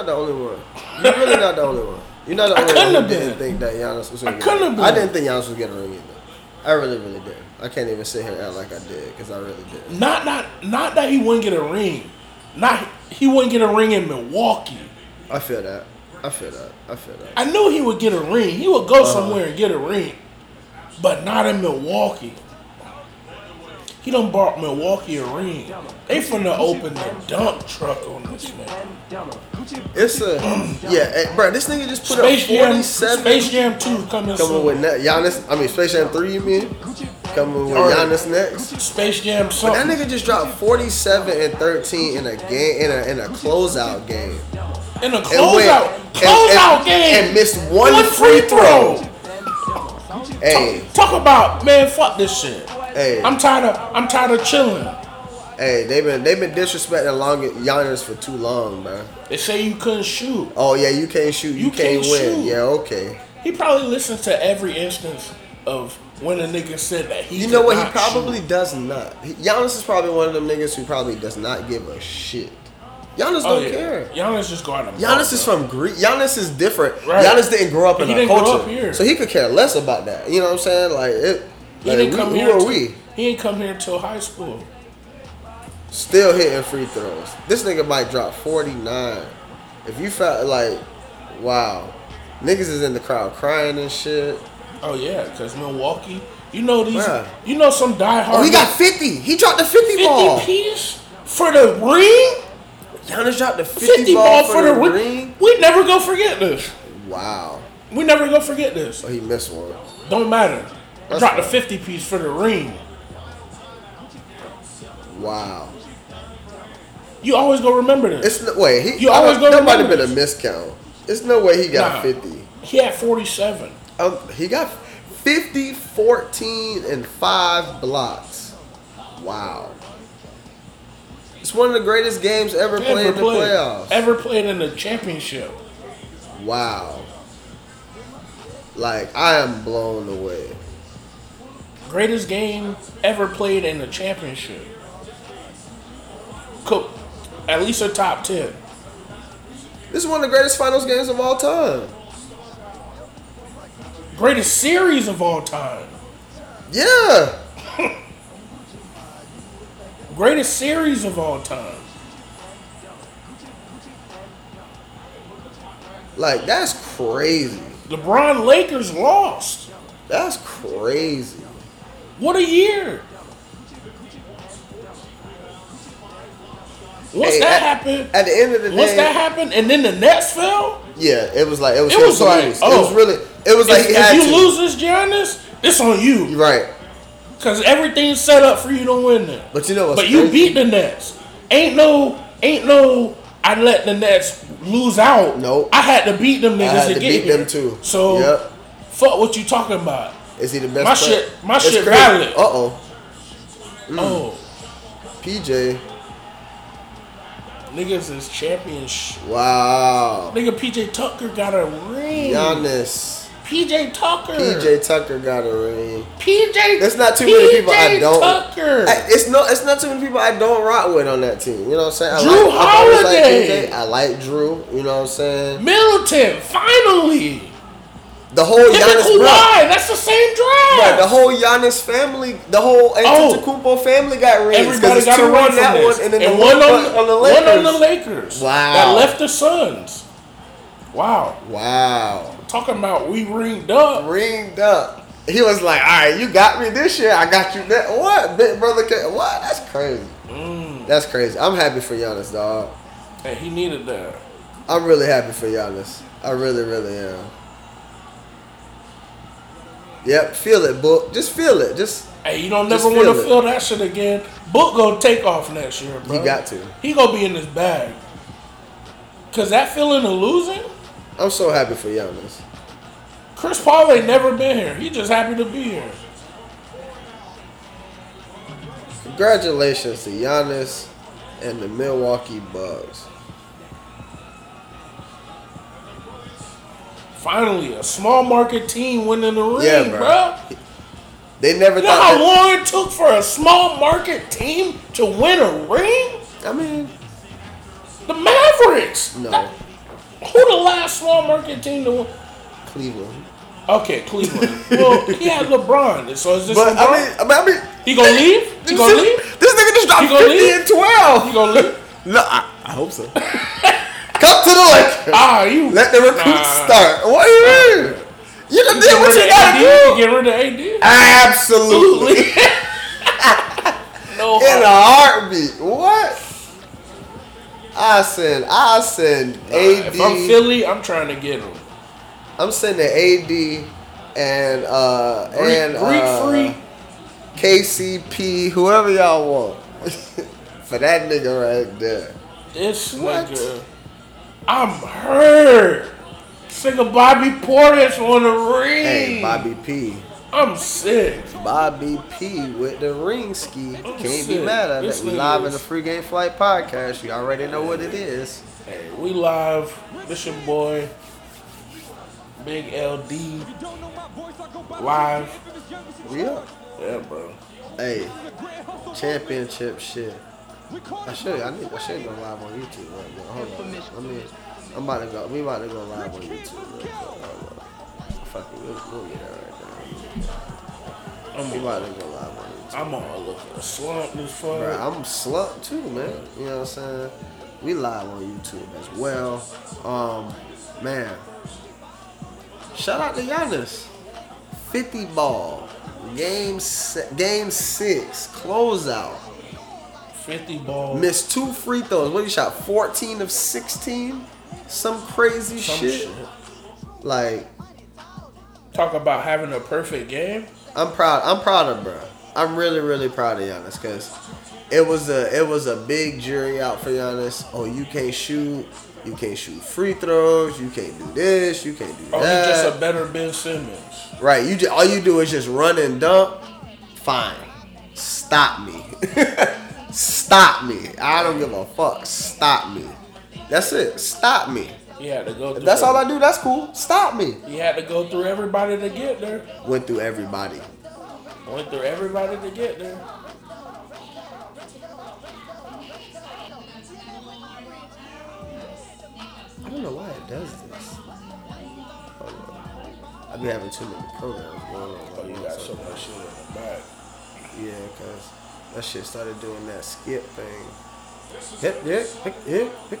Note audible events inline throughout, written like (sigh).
not the only one. You're really not the only one. You're not the I only one who didn't been. think that Giannis was I going to get a have ring. I didn't think Giannis was getting a ring either. I really, really did. I can't even sit here and act like I did because I really did. Not not not that he wouldn't get a ring. Not he wouldn't get a ring in Milwaukee. I feel that. I feel that. I feel that. I knew he would get a ring. He would Uh-huh. go somewhere and get a ring, but not in Milwaukee. He done bought Milwaukee a ring. They finna open the dump truck on this man. It's a (clears throat) yeah, eh, hey, bro. This nigga just put Space up Jam, 47 Space Jam Two coming coming soon. with ne- Giannis. I mean, Space Jam three. You mean coming with Giannis next? Space Jam That nigga just dropped 47 and 13 in a game in a in a closeout game. in a And closeout, went- closeout and- game, and missed one One free throw. Hey, Talk about man, fuck this shit. Hey, I'm tired of I'm tired of chilling. hey. They've been they've been disrespecting long Giannis for too long, man. They say you couldn't shoot. Oh yeah, you can't shoot, you, You can't, can't win. shoot. Yeah, okay. He probably listens to every instance of when a nigga said that he. You know what? He probably shoot. does not. Giannis is probably one of them niggas who probably does not give a shit. Giannis Oh don't yeah, care. Giannis just go out and Giannis is from Greece. Giannis is different. Right. Giannis didn't grow up in He our didn't grow culture, so he could care less about that. You know what I'm saying? Like it. He like, didn't we- come who here. are till- we? He didn't come here till high school. Still hitting free throws. This nigga might drop 49. If you felt like, wow, niggas is in the crowd crying and shit. Oh yeah, because Milwaukee. You know these. Bruh. You know some diehard. Oh, he got 50. He dropped the 50, 50 ball. piece for the ring. Giannis dropped the 50, 50 ball, for the ring. ring. We never go forget this. Wow. We never go forget this. Oh, he missed one. Don't matter. That's Drop the fine. 50 piece for the ring. Wow. You always go remember this. It's no, wait. He, You always I- gonna That might have been a remember miscount. There's no way he got Nah. 50. He had 47. Um, he got 50, 14, and 5 blocks. Wow. It's one of the greatest games ever played in the played, playoffs. ever played in the championship. Wow. Like, I am blown away. Greatest game ever played in the championship. Cool. At least a top 10. This is one of the greatest finals games of all time. Greatest series of all time. Yeah. (laughs) Greatest series of all time. Like, that's crazy. LeBron Lakers lost. That's crazy. What a year. Once Hey, that at- happened, At the end of the once day, that happened, and then the Nets fell. yeah, it was like, it was, It was like, lose. oh. it was oh. really, it was like if he if you to. lose this, Giannis, it's on you. Right. Cause everything's set up for you to win it. But you know what's But you beat the Nets. Ain't no, ain't no. I let the Nets lose out. Nope. I had to beat them niggas had to, to get beat here. them too. So, Yep. fuck what you talking about? Is he the best? My player? shit- my It's shit crazy. Uh oh. Mm. Oh, PJ. niggas is champions. Wow. Nigga, PJ Tucker got a ring. Giannis. PJ Tucker. PJ Tucker got a ring. PJ. There's not too many people I don't- Tucker. I, it's no, it's not too many people I don't rock with on that team. You know what I'm saying? I Jrue like, I've always liked Holiday. PJ. I like Jrue. You know what I'm saying? Middleton. Finally. The whole Giannis, Kawhi. bro, That's the same draft. bro, the whole Giannis family, the whole Antetokounmpo family got rings. Everybody got a ring on that this. one, and then and the one one on, on the one on the Lakers. Lakers. Wow. That left the Suns. Wow. Wow. Talking about we ringed up. ringed up. He was like, "All right, you got me this year. I got you that. What, big brother? What? That's crazy. Mm. That's crazy. I'm happy for Giannis, dog. And he needed that. I'm really happy for Giannis. I really, really am. Yep, feel it, book. Just feel it. Just Hey, you don't never want to feel that shit again. Book gonna take off next year, bro. He got to. He gonna be in his bag. Cause that feeling of losing, I'm so happy for Giannis. Chris Paul ain't never been here. He just happy to be here. Congratulations to Giannis and the Milwaukee Bucks. Finally, a small market team winning the ring, Yeah, bro. bro. They never You know thought. how that- long it took for a small market team to win a ring? I mean, The Mavericks. no. Who the last small market team to win? Cleveland. Okay, Cleveland. well, he had LeBron. So is this But LeBron? I mean, I mean, he gonna leave? He gonna leave? this nigga just dropped 50 leave? and 12. He gonna leave? (laughs) No, I, I hope so. Come to the lake. (laughs) Ah, you Let the recruits Nah. start. What do you mean? You done did what you gotta AD? do. Get rid of AD? Absolutely. (laughs) No. (laughs) In a heartbeat. What? I send, I send AD. If I'm Philly, I'm trying to get him. I'm sending AD and uh Greek, and Greek uh, free. KCP, whoever y'all want. For that nigga right there. This What? nigga. I'm hurt. Nigga Bobby Portis on the ring. Hey, Bobby P. I'm sick. Bobby P with the ring ski. Can't be sick. mad at This it. We live in the Free Game Flight podcast. You already know what it is. Hey, we live. This your boy, Big LD, live. Yeah. Yeah, bro. Hey, championship shit. I should. I need. I should go live on YouTube right now. Hold on. I mean, I'm about to go. We about to go live on YouTube. Real quick. Hold on. Fuck it. We'll, we'll get that right now. I'm We about to go live on YouTube. I'm on a little slump this fuck. Bruh, I'm slumped too, man. You know what I'm saying? We live on YouTube as well. Um, man. Shout out to Giannis. 50 ball. Game se- game six. Closeout. 50 balls. Missed two free throws. What he shot? 14 of 16? Some crazy some shit. shit. Like, Talk about having a perfect game. I'm proud. I'm proud of bro. I'm really, really proud of Giannis because it was a it was a big jury out for Giannis. Oh, you can't shoot. You can't shoot free throws. You can't do this. You can't do Oh, that. he's just a better Ben Simmons. right. You just, all you do is just run and dunk. Fine. Stop me. (laughs) Stop me. I don't give a fuck. Stop me. That's it. Stop me. He had to go through. If that's all I do, that's cool. Stop me. He had to go through everybody to get there. Went through everybody. Went through everybody to get there. I don't know why it does this. Hold on. I be having too many programs going on. Oh, you got so much shit in the back. Yeah, cause that shit started doing that skip thing. Hip, hip, hip, hip, hip, hip,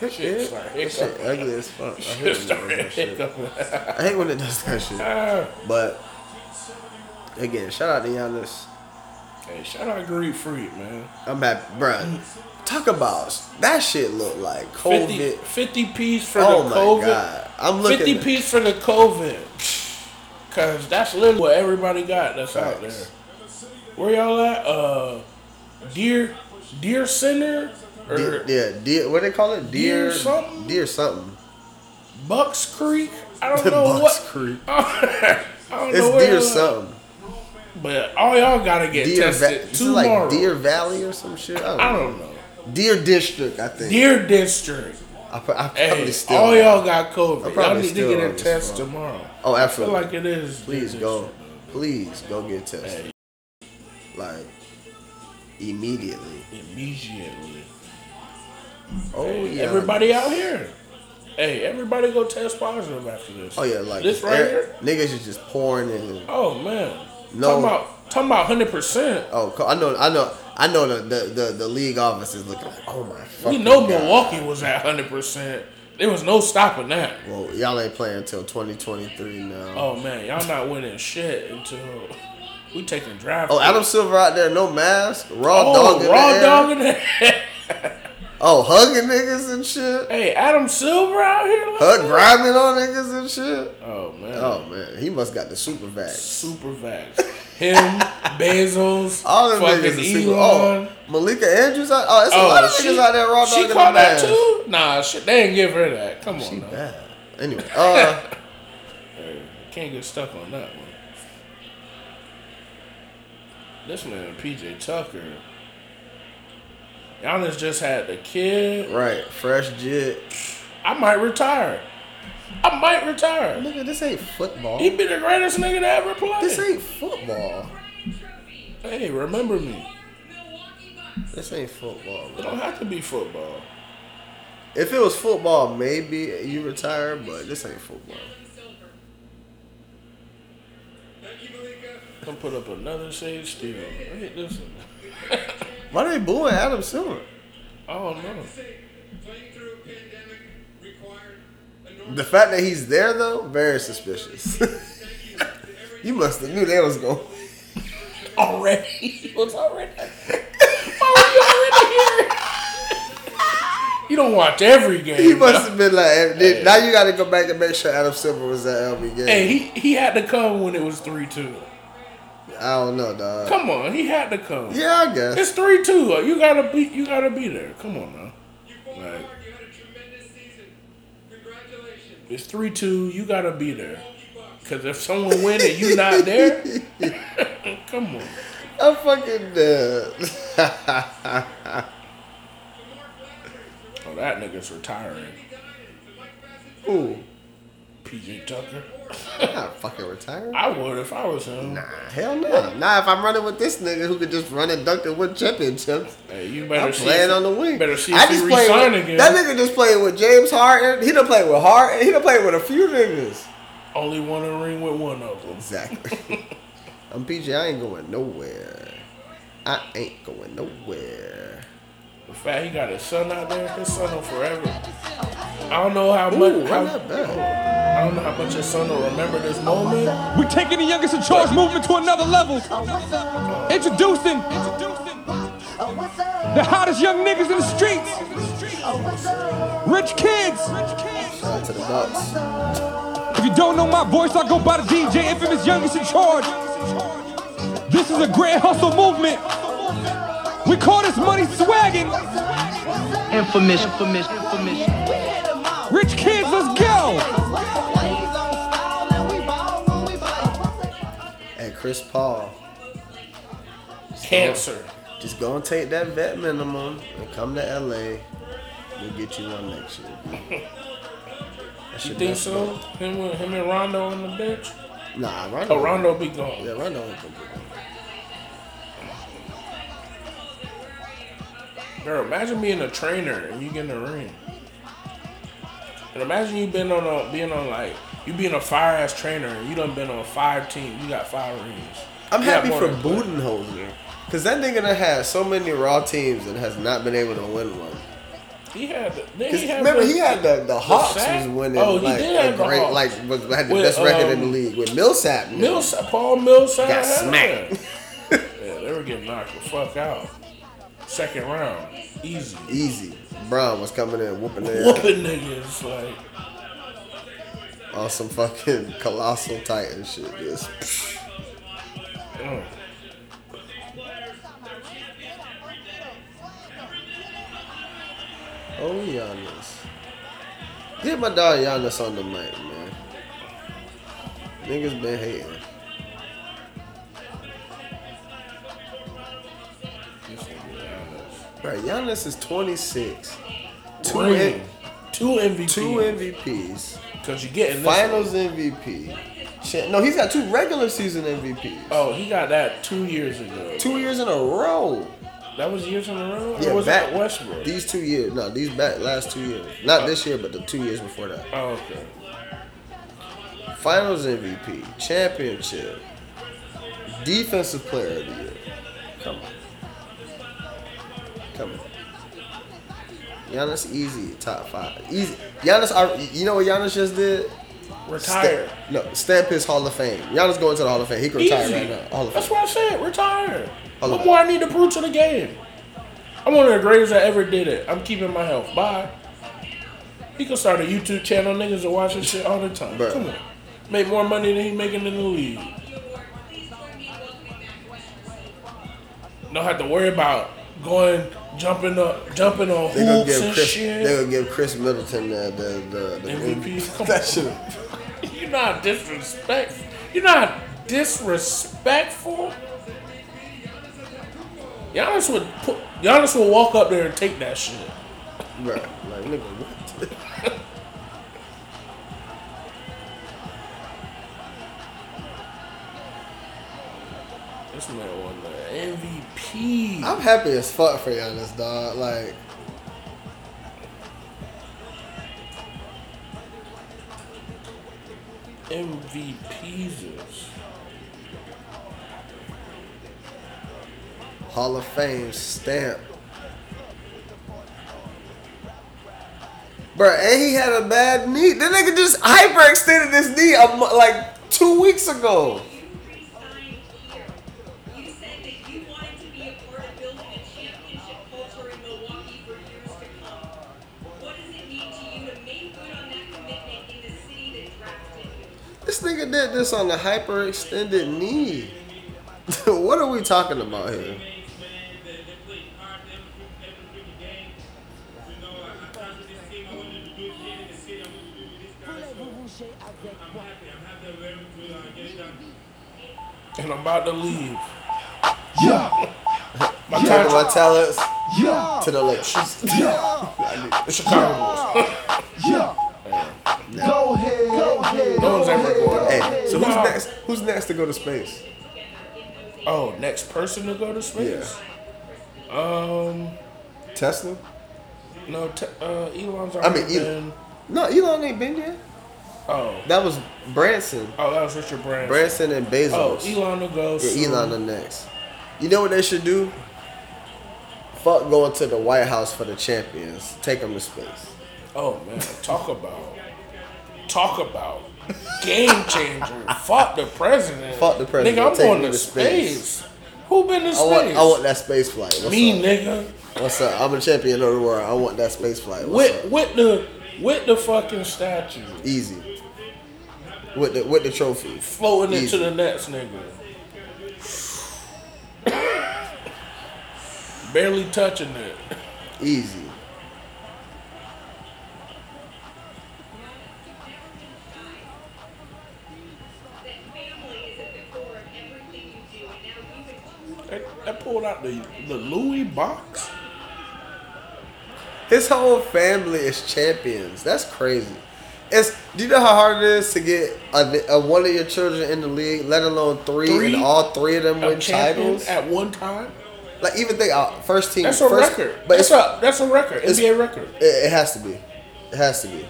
hip, hip. That shit ugly as fuck. I hate, (laughs) when it does that shit. I hate when it does that shit. (laughs) But again, shout out to Giannis. Hey, shout out Greek Freak, man. I'm happy, bruh. Talk about that shit. Look like 50, COVID. 50 piece for Oh the my COVID. god, I'm looking. 50 piece for the COVID. Cause that's literally what everybody got that's out there. Where y'all at? Uh Deer Deer Center? Or Deer, yeah, deer. What they call it? Deer, Deer something? Deer something. Bucks Creek? I don't (laughs) know what. Bucks what Creek. (laughs) I don't It's know where Deer y'all something. But all y'all gotta get Deer, Va- tested is it tomorrow. like Deer Valley or some shit? I don't, I know. don't know. Deer District, I think. Deer District. I, I Hey, probably still. all y'all got COVID. Y'all probably need to still get on a test tomorrow. Oh, I feel absolutely. like it is. Please go. District. Please go get tested. Hey, Like immediately. immediately. Oh Hey, yeah. Everybody out here. Hey, everybody go test positive after this. Oh yeah, like this right er- here. Niggas is just pouring in. Oh man. No. Talking about talking about hundred percent. Oh, I know, I know, I know. The the the, the league office is looking like, oh my. We know God. Milwaukee was at hundred percent. There was no stopping that. Well, y'all ain't playing until 2023 now. Oh man, y'all not winning shit until we taking draft. Oh. Adam Silver out there, no mask, raw Oh, dog in raw the air. dog in the Oh, hugging niggas and shit. Hey, Adam Silver out here. like Hug grabbing on niggas and shit. Oh man. Oh man, he must got the super vax. Super vax. Him, (laughs) Bezos, All them niggas super. Elon. Oh, Malika Andrews out. Oh, it's a Oh, lot of she- niggas out there raw dog She in the caught that mask. too? Nah, shit, they didn't give her that. Come on, She bad. Anyway, uh, (laughs) Can't get stuck on that one. This man, PJ Tucker. Giannis just had the kid. right, fresh jit. I might retire. I might retire. Nigga, this ain't football. He be the greatest nigga to ever play. This ain't football. hey, remember me. This ain't football. It don't have to be football. If it was football, maybe you retire, but this ain't football. I'm put up another shade steal. Hey, listen. Why they booing Adam Silver? I don't know. The fact that he's there though, very suspicious. (laughs) you must have knew they was going. Already, (laughs) he was already. Why were you already here? You don't watch every game. He must have been like. did- Now you got to go back and make sure Adam Silver was at LB game. Hey, he, he had to come when it was three two. I don't know, dog. Come on, he had to come. Yeah, I guess. It's three two. Uh, you gotta be you gotta be there. Come on now. Like it's three two. You gotta be there. Cause if someone win and you not there, (laughs) come on. I'm fucking dead. Oh, that nigga's retiring. Ooh, PJ Tucker. I'm not fucking retired. I would if I was him. Nah, hell no. Nah, if I'm running with this nigga who could just run and dunk and win championships, Hey, you better I'm see playing if- on the wing. Better see I if he just played resign with, again. That nigga just played with James Harden. He done played with Harden. He done played with a few niggas. Only won a ring with one of them. Exactly. (laughs) I'm PJ. I ain't going nowhere. I ain't going nowhere. The fact he got his son out there, his son will forever. I don't know how Ooh, much. How. I don't know how much his son will remember this moment. We're taking the youngest in charge movement to another level. Introducing the hottest young niggas in the streets. Rich kids. Shout to the Bucks. If you don't know my voice, I go by the DJ, infamous youngest in charge. This is a grand hustle movement. We call this money swagging. Infamous, infamous, infamous. Rich kids, Chris Paul. Cancer. Just go and take that vet minimum and come to LA. We'll get you one next year. (laughs) You think so? Him, and- him and Rondo on the bench? Nah, Rondo. Oh, Rondo be gone. Yeah, Rondo ain't gonna do Bro, imagine being a trainer and you getting a ring. And imagine you been on a being on like you being a fire ass trainer and you done been on five teams. You got five rings. I'm You happy for. Budenholzer. Cause that nigga done had so many raw teams and has not been able to win one. He had. the- he had. remember, the- he had the the Hawks was winning Oh, he like did a have the great, Hawks. like was had the With, best record in the um, league with Millsap. nigga. Mills, Paul Millsap Got smacked. yeah, they were getting knocked the fuck out. Second round, easy. easy. Bron was coming in whooping their Whooping niggas like. On some fucking colossal titan shit. Just mm. oh Giannis. Get my dog Giannis on the mic, man. Niggas been hating. Nigga Giannis. Is 26. Two, M- Two MVP. two MVPs. Because you getting Finals one. MVP. No, he's got two regular season MVPs. Oh, he got that two years ago. Two years in a row. That was years in a row. Yeah, or was back that Westbrook? These two years. No, these back last two years. Not this year, but the two years before that. oh, okay. Finals MVP, championship, defensive player of the year. Come on. Come on. Giannis easy top five. Easy. Giannis, are- you know what Giannis just did? Retired. Stamp, no, stamp his Hall of Fame. Giannis going to the Hall of Fame. He can retire Easy. right now. Hall of That's Fame. what I said. Retire. Hall What more I need to prove to the game? I'm one of the greatest that ever did it. I'm keeping my health. Bye. He could start a YouTube channel. Niggas are watching shit all the time. Bruh. Come on. Make more money than he making in the league. Don't have to worry about going jumping up, jumping on They gonna hoops give and Chris. shit. They gonna give Khris Middleton the the the, the MVP. Come (laughs) That on. shit. You're not disrespectful. You're not disrespectful. Giannis would put. Giannis would walk up there and take that shit. Bruh, like nigga, what? This man won the MVP. I'm happy as fuck for Giannis, dog. Like. MVPs. Hall of Fame stamp. Bro, and he had a bad knee. The nigga just hyperextended his knee like two weeks ago. This on a hyperextended knee. (laughs) what are we talking about here? And I'm about to leave. Yeah, My Taking contract. my talents yeah, to the Lakers. yeah, The Chicago Bulls. yeah. Go ahead, go ahead. No one's ever going. hey, so who's next? Who's next to go to space? Oh, next person to go to space? Yeah. Um, Tesla? no, te- uh, Elon's I already mean, Elon. been. No, Elon ain't been yet. Oh, That was Branson. oh, that was Richard Branson. Branson and Bezos. Oh, Elon will go. Yeah. Elon the next. You know what they should do? Fuck going to the White House for the champions. Take them to space. Oh man, talk about, talk about game changer. Fuck the president. Fuck the president. Nigga, I'm Take going to space. space. Who been to I space? want, I want that space flight. What's Me, up? nigga. What's up? I'm a champion of the world. I want that space flight. What's With up? with the with the fucking statue Easy. With the with the trophy. floating Easy. into the nets, nigga. (coughs) Barely touching it. Easy. Pulled out the the Louis box. His whole family is champions. That's crazy. It's do you know how hard it is to get a, a, one of your children in the league, let alone three, Three? and all three of them win titles? at one time. Like even think uh, first team. That's a first, record. But that's it's, a that's a record. it's- NBA record. It, it has to be. It has to be.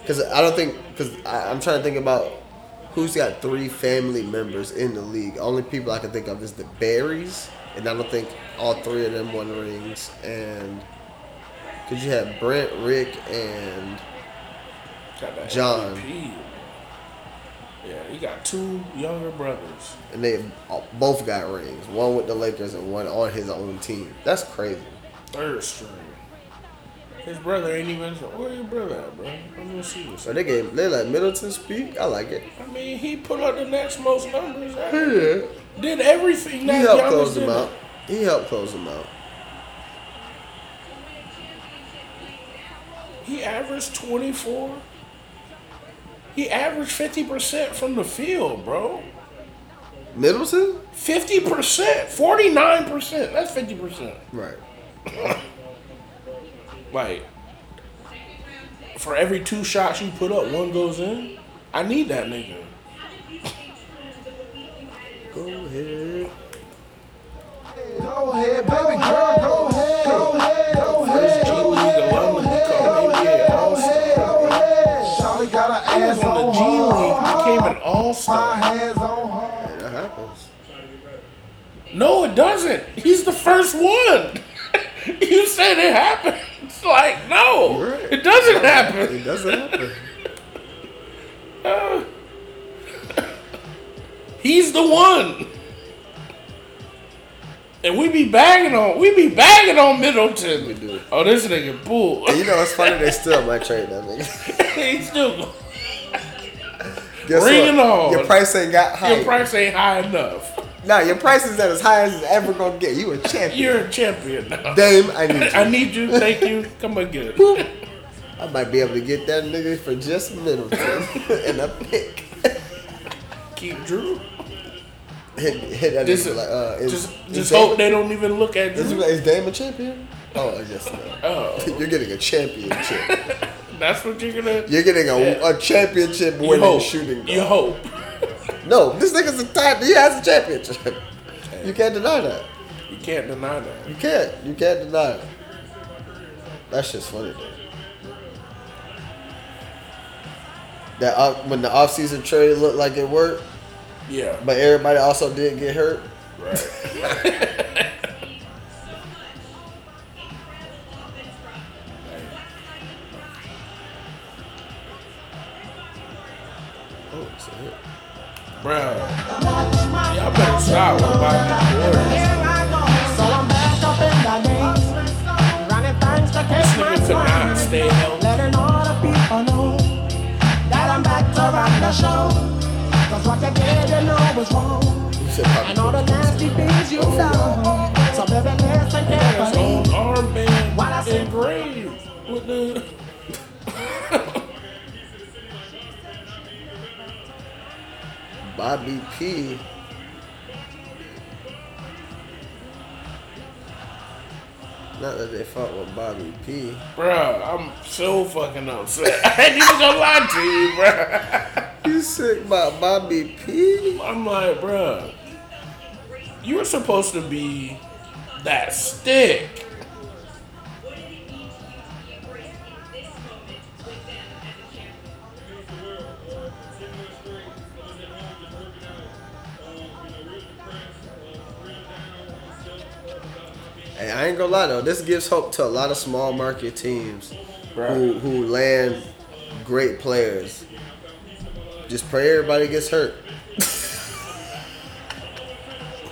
Because I don't think. Because I'm trying to think about who's got three family members in the league. Only people I can think of is the Barrys, and I don't think all three of them won rings. And because you had Brent, Rick, and Jon. MVP. Yeah, he got two younger brothers. and they both got rings. One with the Lakers and one on his own team. That's crazy. Third string. His brother ain't even. Where your brother at, bro? I'm gonna see this. So they gave they let Middleton speak. I like it. I mean, he put up the next most numbers. Yeah. Did everything He helped Giannis close did. them out. He helped close them out. He averaged 24. He averaged 50% from the field, bro. Middleton? 50%. 49%. That's 50%. Right. (laughs) Like, for every two shots you put up, one goes in. I need that nigga. Go ahead. Go ahead, baby girl. Go ahead, go ahead, go ahead. G League alum to become NBA All-Star. Shawty got was ass on the G. League, became an My All-Star. hands on her. That happens. No, it doesn't. He's the first one. (laughs) you said it happened. It's like, no, right. it doesn't happen. It doesn't happen. (laughs) Uh, He's the one. And we be bagging on, we be bagging on Middleton. We do. Oh, this nigga bull. You know it's funny they still might trade that nigga. (laughs) He's still. Guess Bring what? it on. Your price ain't got high. Your price ain't high enough. Nah, your price is at as high as it's ever gonna get. You a champion. You're a champion now. Dame, I need (laughs) you. I need you. Thank you. Come on, get it. I might be able to get that nigga for just Middleton (laughs) and a pick. Keep Jrue. Hit, hit that Just, like, uh, is, just, is just hope they don't even look at Is, Jrue. is Dame a champion? Oh, yes. No. (laughs) Oh, (laughs) You're getting a championship. (laughs) that's what you're gonna. You're getting a, Yeah. a championship You winning hope. shooting guard. You hope. No, this nigga's a top. He has a championship. You can't deny that. You can't deny that. You can't. You can't deny it. That's just funny though. That up, when the offseason trade looked like it worked, Yeah. but everybody also did get hurt. Right. (laughs) Oh, it's a hit. Bruh. Y'all better stop with Bobby Portis. This nigga could not stay healthy. Letting all the people know that I'm back to rock the show. Cause what you did, you know was wrong. You said Bobby And all the Portis. nasty things you done. So baby, listen His carefully. own armband What I say? engraved with the. (laughs) Bobby P. Not that they fought with Bobby P. Bruh, I'm so fucking upset. I ain't even gonna lie to you, bruh. You sick about Bobby P? I'm like, bruh, you were supposed to be that stick. What does it mean to you to be embraced in this moment with them as a champion? Hey, I ain't gonna lie though. This gives hope to a lot of small market teams who who land great players. Just pray everybody gets hurt.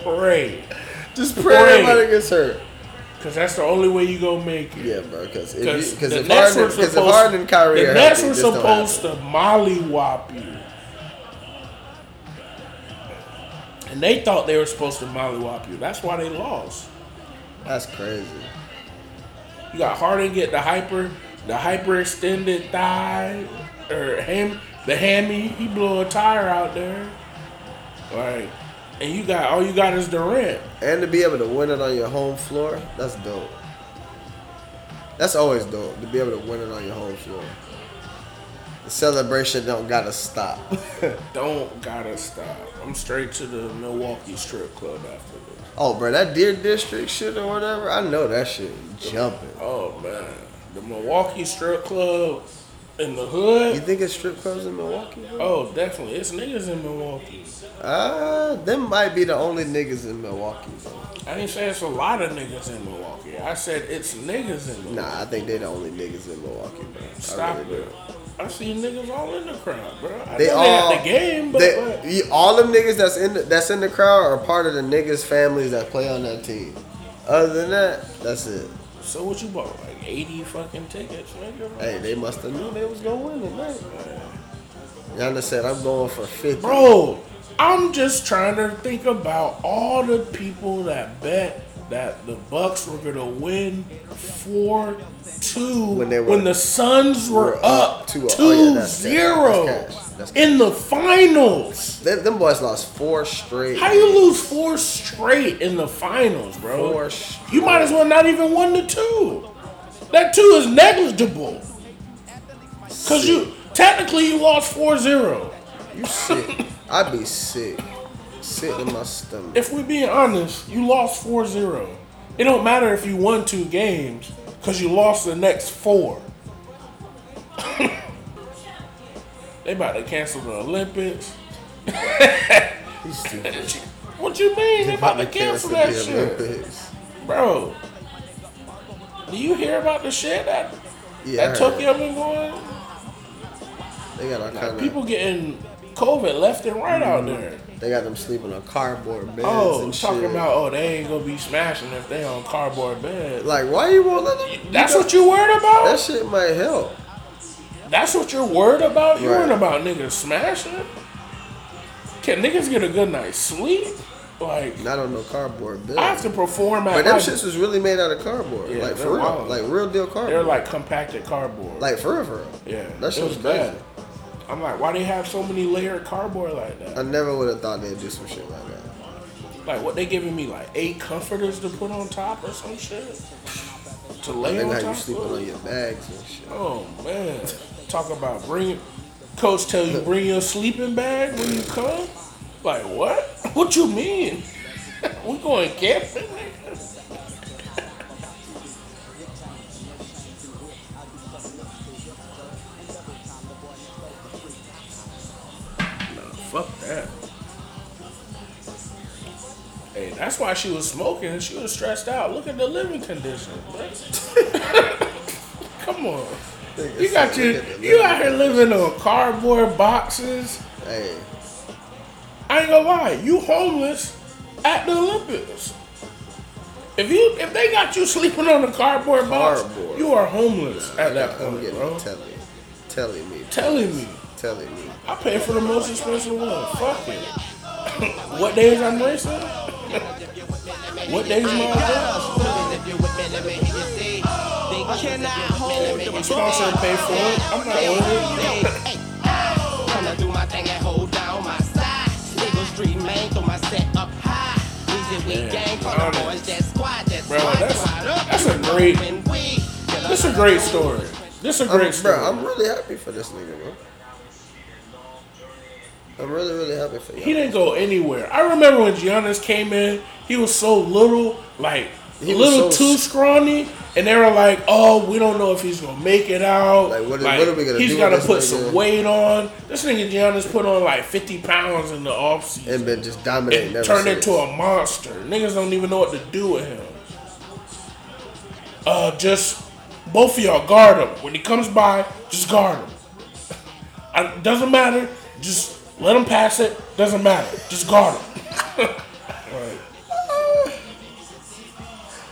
Pray. Just pray Pray. everybody gets hurt. Cause that's the only way you gonna make it. Yeah, bro. Because if, you- 'cause the if Nets Harden, were 'cause if Harden and Kyrie the are Nets were supposed to mollywop you, and they thought they were supposed to mollywop you. That's why they lost. That's crazy. You got Harden get the hyper, the hyper extended thigh, or ham, the hammy. He blew a tire out there, like, and you got all you got is Durant. And to be able to win it on your home floor, that's dope. That's always dope to be able to win it on your home floor. The celebration don't gotta stop. (laughs) Don't gotta stop. I'm straight to the Milwaukee strip club after this. oh, bro, that Deer District shit or whatever, I know that shit jumping. Oh man, the Milwaukee strip club in the hood? You think it's strip clubs in Milwaukee? Bro? Oh, definitely. It's niggas in Milwaukee. Ah, them might be the only niggas in Milwaukee. Bro. I didn't say it's a lot of niggas in Milwaukee. I said it's niggas in Milwaukee. Nah, I think they're the only niggas in Milwaukee, bro. Stop I really it. do. I see niggas all in the crowd, bro. I They all they the game, but, they, but all them niggas that's in the, that's in the crowd are part of the niggas families that play on that team. Other than that, that's it. so what you bought? Like eighty fucking tickets, nigga. Hey, they must have knew they was gonna win tonight. Yana said, "I'm going for 50. Bro, I'm just trying to think about all the people that bet that the Bucks were gonna win four two When they were- when the Suns were, were up up two, 2-0. Oh, yeah, that's- zero that's cash. That's in the finals. Them, them boys lost four straight. How you lose four straight in the finals, bro? Four You might as well not even win the two. That two is negligible. Cause you technically you lost 4-0. You sick? I'd be sick, sick in my stomach. if we're being honest, you lost 4-0. It don't matter if you won two games because you lost the next four. (laughs) they about to cancel the Olympics. He's (laughs) stupid. What you mean? They about to cancel that shit. Bro, do you hear about the shit that, Yeah, that Tokyo been going? They got all kind of People getting COVID left and right out mm-hmm. there. They got them sleeping on cardboard beds Oh, and talking shit. about, oh, they ain't gonna be smashing if they on cardboard beds. like, why you won't let them? That's what you worried about? That shit might help. That's what you're worried about? You Right. worried about niggas smashing? Can niggas get a good night's sleep? Like, Not on no cardboard bed. I have to perform at but them my- shits was really made out of cardboard. Yeah, like for real. wild. Like real deal cardboard. They're like compacted cardboard. like for real, for real. yeah, That shit was was crazy. bad. I'm like, why they have so many layered cardboard like that? I never would have thought they'd do some shit like that. Like, what they giving me like eight comforters to put on top or some shit to lay on got top. you sleeping on your bags and shit. Oh man, talk about bring. Coach tell you bring your sleeping bag when you come. Like what? What you mean? we going camping? Fuck that. Hey, that's why she was smoking. She was stressed out. Look at the living conditions, bro. (laughs) Come on. You got your, you out here living on cardboard boxes. Hey, I ain't gonna lie, you homeless at the Olympics. If you if they got you sleeping on a cardboard, box, you are homeless at that I'm point, getting bro. telling, telling me, Telling me, telling me. I pay for the most expensive one. Fuck it. (coughs) what days I'm racing? (coughs) what days am I racing? Sponsor pay for it. I'm not worried. (laughs) Street throw my set up high. Weezy we Yeah, gang for the boys that squad, that Bro, squad, that's- squad up. that's a great- When we get This is a great story. This is a great I'm, story. bro, I'm really happy for this nigga, bro. I'm really, really happy for you. He didn't go anywhere. I remember when Giannis came in, he was so little, like He a was little so too scrawny, and they were like, "Oh, we don't know if he's gonna make it out. Like, what- what are we gonna He's do got to put some nigga?" weight on." This nigga Giannis put on like fifty pounds in the offseason and been just dominating. and turned since. into a monster. Niggas don't even know what to do with him. Uh, just both of y'all guard him when he comes by. Just guard him. (laughs) I, doesn't matter. Just let him pass it. Doesn't matter. Just guard him. (laughs)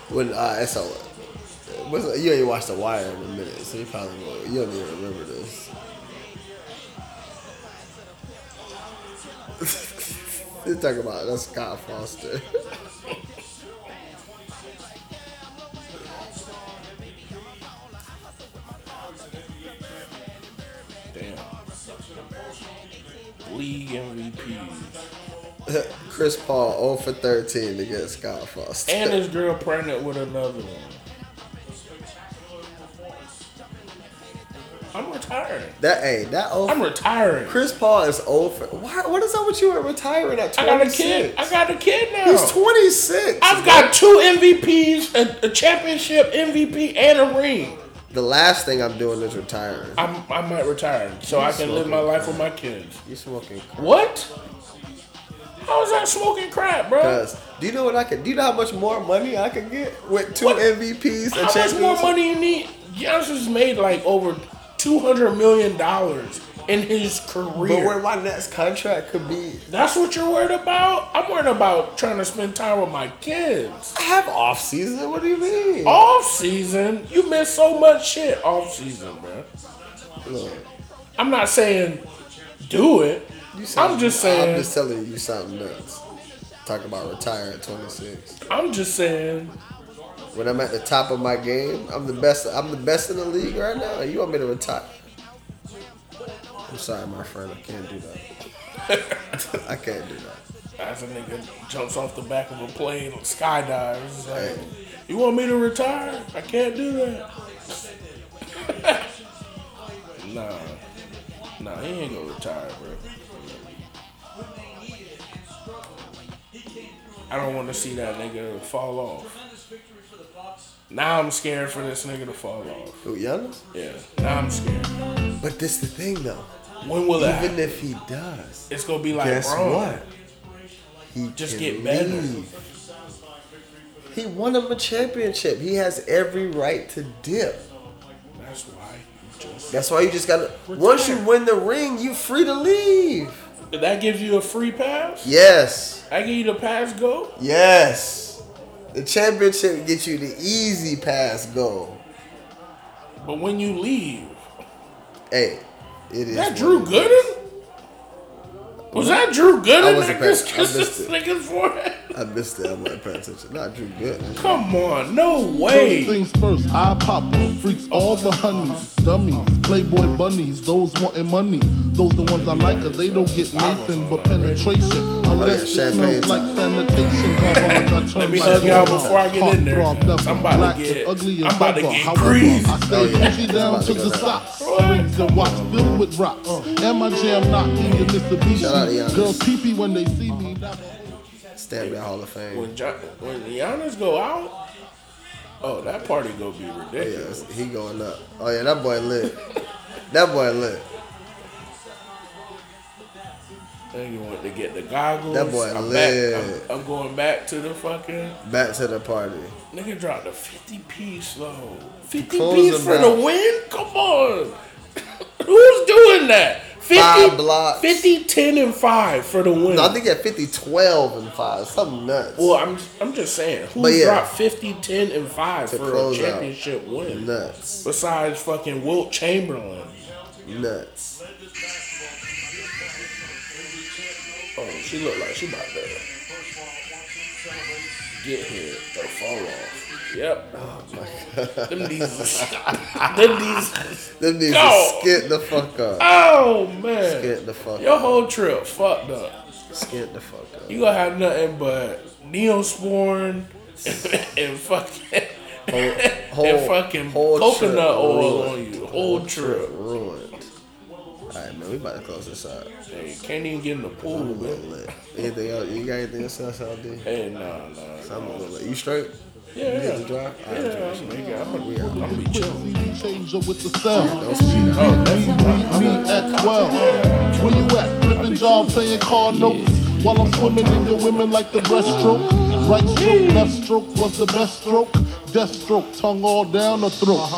When uh, so, what's, you ain't watched The Wire in a minute, so you probably won't. You don't even remember this. (laughs) You're talking about that's Scott Foster. Damn. League MVPs. (laughs) Chris Paul 0 for 13 against Scott Foster. And his girl pregnant with another one. That hey, that old. I'm retiring. Chris Paul is 0 for. Why, what is up with you at retiring at 26? I got a kid. I got a kid now. He's 26. I've got two MVPs, a, a championship MVP, and a ring. The last thing I'm doing is retiring. I'm, I might retire so I can live my life with my kids. You smoking What? How is that smoking crap, bro? Cause do you know what I could? Do you know how much more money I could get with two What? MVPs How and much more money you need? Giannis has made like over two hundred million dollars in his career. But where my next contract could be, That's what you're worried about? I'm worried about trying to spend time with my kids. I have off season. What do you mean? Off season, you miss so much shit off season, bro. Look, I'm not saying do it. sound- I'm just saying. I'm just telling you, you sound nuts. Talk about retiring at 26. I'm just saying. When I'm at the top of my game, I'm the best. I'm the best in the league right now. You want me to retire? I'm sorry, my friend. I can't do that. (laughs) I can't do that. As a nigga jumps off the back of a plane and skydives, like, you want me to retire? I can't do that. (laughs) nah, nah, he ain't gonna retire, bro. I don't want to see that nigga fall off. Now I'm scared for this nigga to fall off. Oh, Who, Giannis? Yeah, now I'm scared. But this the thing though. When will that? Even if he does, It's gonna be like guess Bron. what? He Just get better. leave. He won him a championship. He has every right to dip. That's why you just. That's why you just gotta. Once you win the ring, you free to leave. That gives you a free pass. Yes, I give you the pass go. yes. The championship gets you the easy pass goal. But when you leave, Hey, it is. that Drew. Gooden? Was that Drew I Gooden wasn't that just paying- I kissed missed this it. nigga's forehead? I missed it. I wasn't paying attention. Not Drew Gooden. Come on, no First way. things first, I pop 'em. freaks all the honeys, dummies, playboy bunnies, those wanting money. Those the ones I like, cause they don't get nothing but penetration. Unless it champagne. smells like sanitation. Garbage, I turn Let me like hug y'all water. before I get in there, Heartthrob cause never. I'm about to Black get- ugly I'm as about to ever. get However, greased. I stay Oh, yeah. Gucci down It's to about to the go down. socks. Rings and watch filled with rocks. Oh. And my jam knocking your Mitsubishi. Shout out to Giannis. Girls pee when they see me. Never- Stand by Hall of Fame. When jo- when Giannis go out, oh that party gonna be oh, ridiculous. Yes, he going up. Oh yeah, that boy lit. that boy lit. Nigga went to get the goggles. That boy I'm lit. Back, I'm, I'm going back to the fucking. Back to the party. Nigga dropped a 50 piece though. 50 Close piece for out. the win? Come on. (coughs) Who's doing that? 50, Five blocks. 50, 10, and 5 for the win. No, I think at 50, 12 and 5. Something nuts. well, I'm I'm just saying, who yeah. dropped 50, 10, and 5 for a close out. championship win? Nuts. Besides fucking Wilt Chamberlain. Nuts. She looked like she about to get here or fall off. Yep. Oh my god. (laughs) Them these, them these. Them Go. skint the fuck up. Oh man, Skint the fuck your up. whole trip fucked up. Skint the fuck up. You gonna have nothing but neosporin and, (laughs) and fucking whole- (laughs) and fucking whole coconut oil ruined. on you. Whole trip. Ruined. Alright, man, we about to close this out. Hey, can't even get in the pool, I'm a little man. lit. Anything else? You got anything else else out there? Hey, nah, nah. So I'm a little lit. You straight? Yeah, You yeah. get the drive? Alright, Yeah, drive. I'm, nigga, I'm, We gonna, out. I'm gonna be chilling. CD changer with the sound. Don't speed up. Me, me, me at 12. Where you at? Flipping job, playing car notes. While I'm swimming in your women like the breaststroke. Right stroke, left stroke was the best stroke. Death stroke, tongue all down the throat.